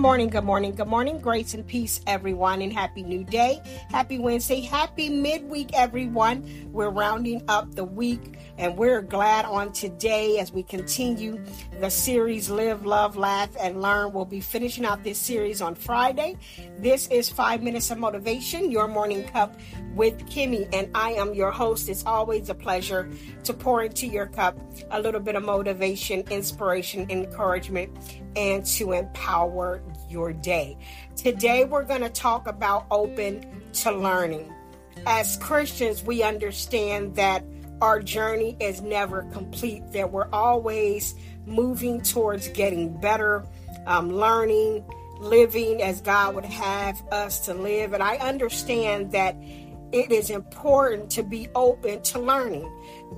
Morning, good morning, good morning. Grace and peace, everyone, and happy new day. Happy Wednesday. Happy midweek, everyone. We're rounding up the week, and we're glad on today as we continue the series Live, Love, Laugh, and Learn. We'll be finishing out this series on Friday. This is Five Minutes of Motivation, your morning cup with Kimmy, and I am your host. It's always a pleasure to pour into your cup a little bit of motivation, inspiration, encouragement, and to empower your day. Today, we're going to talk about open to learning. As Christians, we understand that our journey is never complete, that we're always moving towards getting better, um, learning, living as God would have us to live. And I understand that it is important to be open to learning.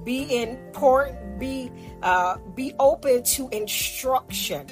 Be important be uh, be open to instruction.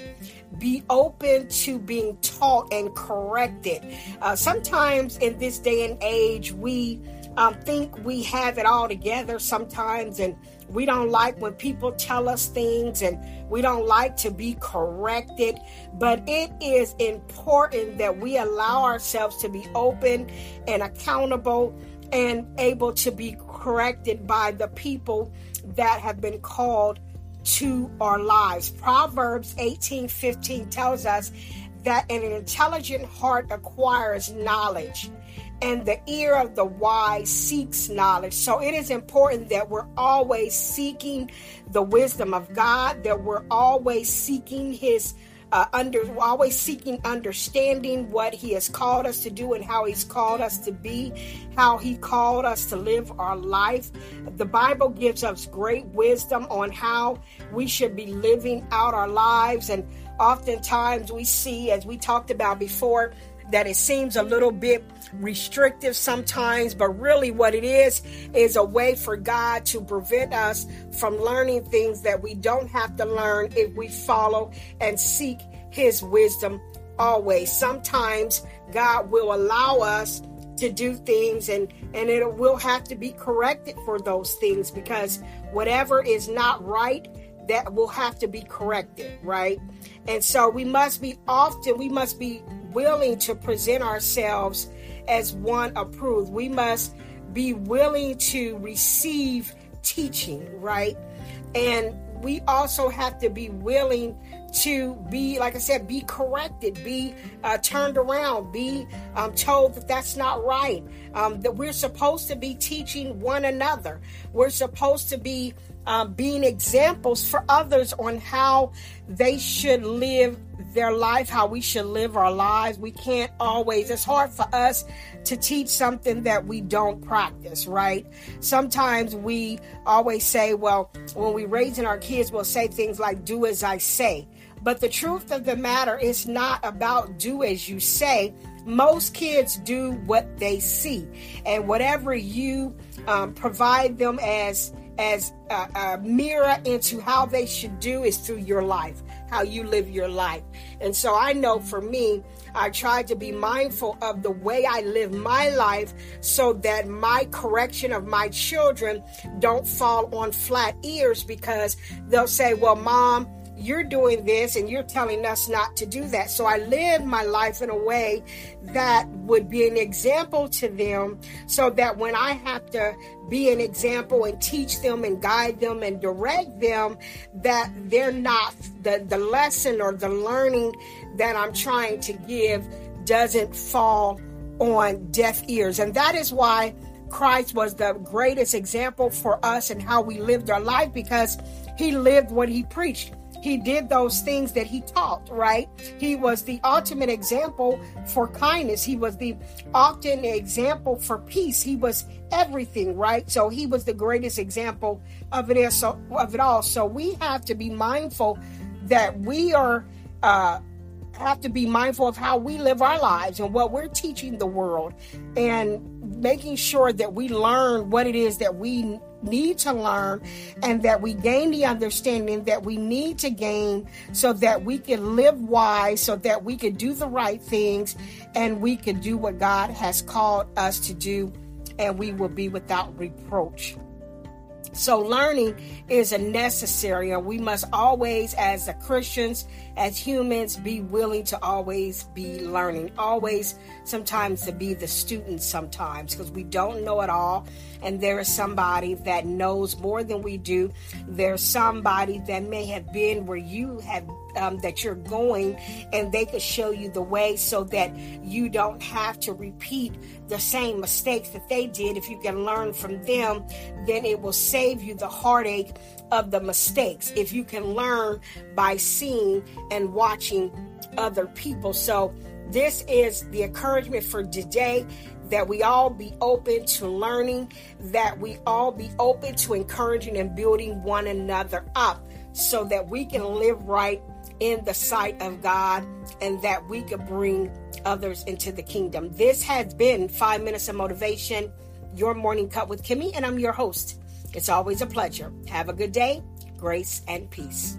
Be open to being taught and corrected. Uh, sometimes in this day and age we um, think we have it all together sometimes and we don't like when people tell us things and we don't like to be corrected. But it is important that we allow ourselves to be open and accountable and able to be corrected by the people that have been called to our lives. Proverbs 18:15 tells us that an intelligent heart acquires knowledge and the ear of the wise seeks knowledge. So it is important that we're always seeking the wisdom of God, that we're always seeking his uh, under always seeking understanding what he has called us to do and how he's called us to be how he called us to live our life. The bible gives us great wisdom on how we should be living out our lives. And oftentimes we see as we talked about before that it seems a little bit restrictive sometimes, but really what it is is a way for God to prevent us from learning things that we don't have to learn if we follow and seek His wisdom always. Sometimes God will allow us to do things and and it will have to be corrected for those things because whatever is not right that will have to be corrected right and so we must be often we must be willing to present ourselves as one approved. We must be willing to receive teaching, right? And we also have to be willing to be, like I said, be corrected, be uh, turned around, be um, told that that's not right. Um, that we're supposed to be teaching one another. We're supposed to be um, being examples for others on how they should live their life, how we should live our lives. We can't always, it's hard for us to teach something that we don't practice, right? Sometimes we always say, well, when we raising our kids, we'll say things like, do as I say. But the truth of the matter is not about do as you say. Most kids do what they see. And whatever you um, provide them as as a, a mirror into how they should do is through your life, how you live your life. And so I know for me, I try to be mindful of the way I live my life so that my correction of my children don't fall on flat ears because they'll say, Well, mom, you're doing this and you're telling us not to do that. So I live my life in a way that would be an example to them so that when I have to be an example and teach them and guide them and direct them, that they're not the, the lesson or the learning that I'm trying to give doesn't fall on deaf ears. And that is why Christ was the greatest example for us and how we lived our life because he lived what he preached he did those things that he taught, right? He was the ultimate example for kindness. He was the ultimate example for peace. He was everything, right? So he was the greatest example of it, of it all. So we have to be mindful that we are uh, have to be mindful of how we live our lives and what we're teaching the world and making sure that we learn what it is that we need to learn and that we gain the understanding that we need to gain so that we can live wise, so that we can do the right things and we can do what God has called us to do and we will be without reproach. So, learning is a necessary, and we must always, as the Christians, as humans, be willing to always be learning, always sometimes to be the student, sometimes because we don't know it all. And there is somebody that knows more than we do. There's somebody that may have been where you have um, that you're going, and they could show you the way so that you don't have to repeat the same mistakes that they did. If you can learn from them, then it will save you the heartache of the mistakes. If you can learn by seeing and watching other people. So, this is the encouragement for today that we all be open to learning, that we all be open to encouraging and building one another up so that we can live right in the sight of God and that we could bring others into the kingdom. This has been Five Minutes of Motivation, your morning cup with Kimmy, and I'm your host. It's always a pleasure. Have a good day. Grace and peace.